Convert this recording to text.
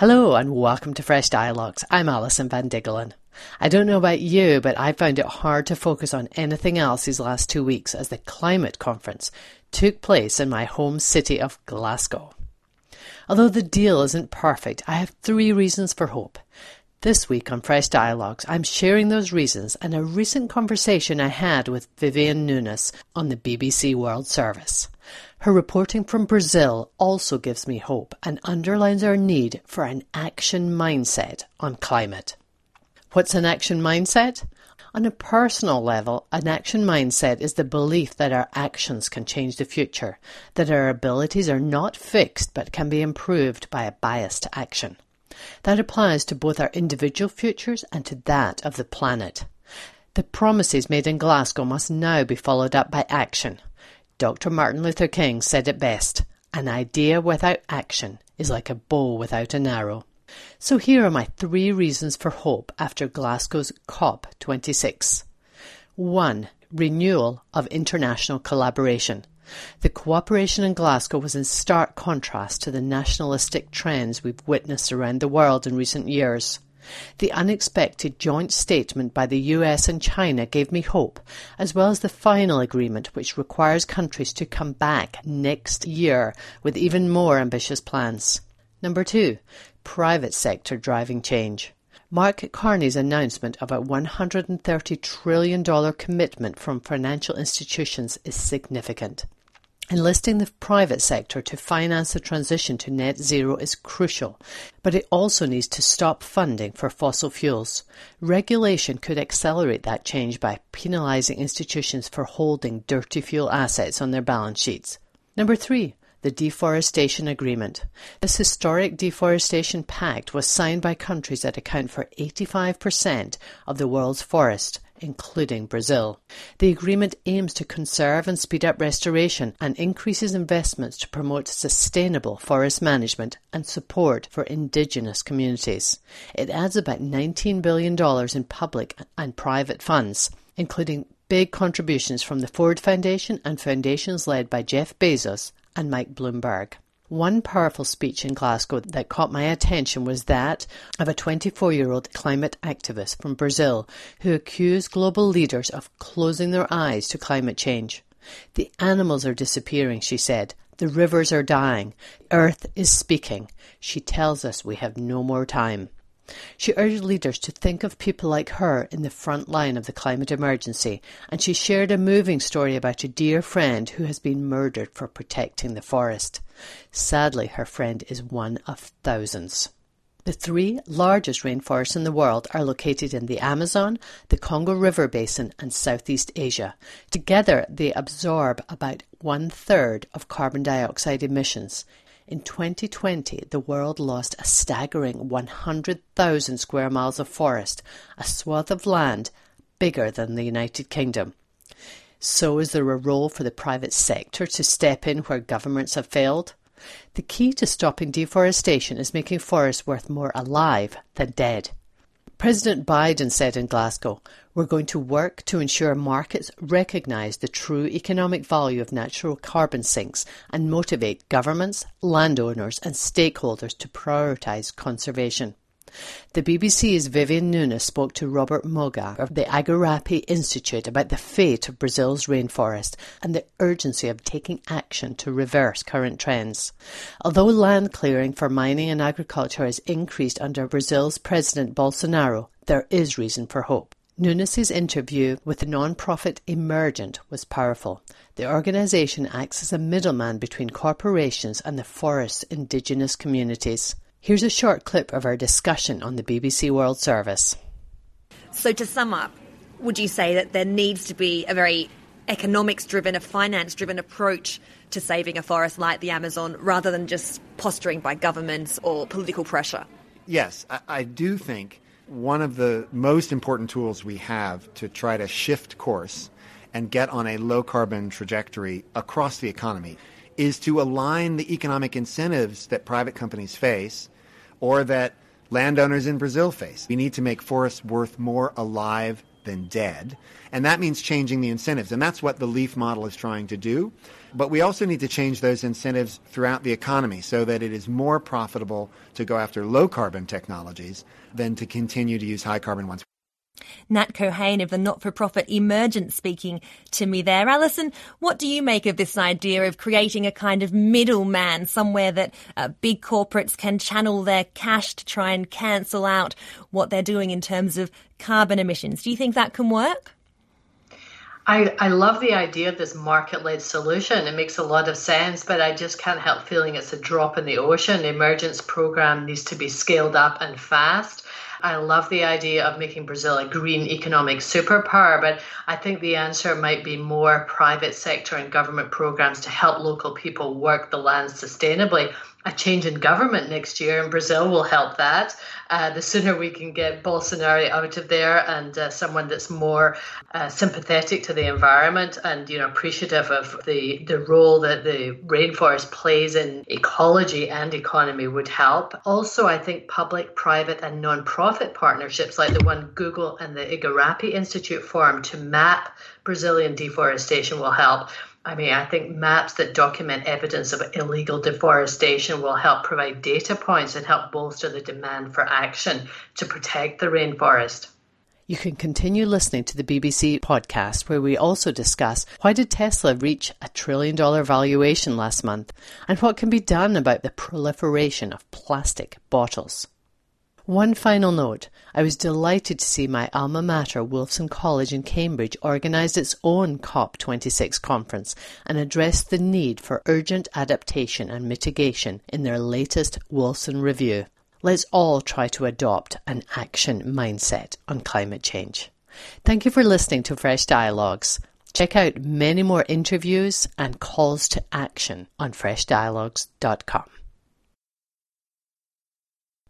Hello and welcome to Fresh Dialogues. I'm Alison Van Diggelen. I don't know about you, but I found it hard to focus on anything else these last two weeks as the climate conference took place in my home city of Glasgow. Although the deal isn't perfect, I have three reasons for hope. This week on Fresh Dialogues, I'm sharing those reasons and a recent conversation I had with Vivienne Nunis on the BBC World Service. Her reporting from Brazil also gives me hope and underlines our need for an action mindset on climate. What's an action mindset? On a personal level, an action mindset is the belief that our actions can change the future, that our abilities are not fixed but can be improved by a bias to action. That applies to both our individual futures and to that of the planet. The promises made in Glasgow must now be followed up by action. Dr. Martin Luther King said it best an idea without action is like a bow without an arrow. So here are my three reasons for hope after Glasgow's COP26. 1. Renewal of international collaboration. The cooperation in Glasgow was in stark contrast to the nationalistic trends we've witnessed around the world in recent years. The unexpected joint statement by the US and China gave me hope, as well as the final agreement, which requires countries to come back next year with even more ambitious plans. Number two, private sector driving change. Mark Carney's announcement of a $130 trillion commitment from financial institutions is significant. Enlisting the private sector to finance the transition to net zero is crucial, but it also needs to stop funding for fossil fuels. Regulation could accelerate that change by penalising institutions for holding dirty fuel assets on their balance sheets. Number three, the Deforestation Agreement. This historic deforestation pact was signed by countries that account for 85% of the world's forest including Brazil. The agreement aims to conserve and speed up restoration and increases investments to promote sustainable forest management and support for indigenous communities. It adds about $19 billion in public and private funds, including big contributions from the Ford Foundation and foundations led by Jeff Bezos and Mike Bloomberg. One powerful speech in Glasgow that caught my attention was that of a 24 year old climate activist from Brazil who accused global leaders of closing their eyes to climate change. The animals are disappearing, she said. The rivers are dying. Earth is speaking. She tells us we have no more time. She urged leaders to think of people like her in the front line of the climate emergency, and she shared a moving story about a dear friend who has been murdered for protecting the forest. Sadly, her friend is one of thousands. The three largest rainforests in the world are located in the Amazon, the Congo River Basin, and Southeast Asia. Together, they absorb about one third of carbon dioxide emissions. In 2020, the world lost a staggering 100,000 square miles of forest, a swath of land bigger than the United Kingdom. So, is there a role for the private sector to step in where governments have failed? The key to stopping deforestation is making forests worth more alive than dead. President Biden said in Glasgow, We're going to work to ensure markets recognise the true economic value of natural carbon sinks and motivate governments, landowners, and stakeholders to prioritise conservation. The BBC's Vivienne Nunis spoke to Robert Muggah of the Igarapé Institute about the fate of Brazil's rainforest and the urgency of taking action to reverse current trends. Although land clearing for mining and agriculture has increased under Brazil's President Bolsonaro, there is reason for hope. Nunis' interview with the non-profit Emergent was powerful. The organisation acts as a middleman between corporations and the forest's indigenous communities. Here's a short clip of our discussion on the BBC World Service. So, to sum up, would you say that there needs to be a very economics driven, a finance driven approach to saving a forest like the Amazon rather than just posturing by governments or political pressure? Yes, I, I do think one of the most important tools we have to try to shift course and get on a low carbon trajectory across the economy is to align the economic incentives that private companies face or that landowners in Brazil face. We need to make forests worth more alive than dead. And that means changing the incentives. And that's what the LEAF model is trying to do. But we also need to change those incentives throughout the economy so that it is more profitable to go after low carbon technologies than to continue to use high carbon ones. Nat Keohane of the not for profit Emergent speaking to me there. Alison, what do you make of this idea of creating a kind of middleman, somewhere that uh, big corporates can channel their cash to try and cancel out what they're doing in terms of carbon emissions? Do you think that can work? I, I love the idea of this market led solution. It makes a lot of sense, but I just can't help feeling it's a drop in the ocean. The Emergent's program needs to be scaled up and fast. I love the idea of making Brazil a green economic superpower, but I think the answer might be more private sector and government programs to help local people work the land sustainably a change in government next year in Brazil will help that. Uh, the sooner we can get Bolsonaro out of there and uh, someone that's more uh, sympathetic to the environment and you know appreciative of the the role that the rainforest plays in ecology and economy would help. Also, I think public, private, and non-profit partnerships like the one Google and the Igarapé Institute formed to map Brazilian deforestation will help. I mean, I think maps that document evidence of illegal deforestation will help provide data points and help bolster the demand for action to protect the rainforest. You can continue listening to the BBC podcast where we also discuss why did Tesla reach a trillion dollar valuation last month and what can be done about the proliferation of plastic bottles. One final note. I was delighted to see my alma mater, Wolfson College in Cambridge, organise its own COP26 conference and address the need for urgent adaptation and mitigation in their latest Wolfson Review. Let's all try to adopt an action mindset on climate change. Thank you for listening to Fresh Dialogues. Check out many more interviews and calls to action on freshdialogues.com.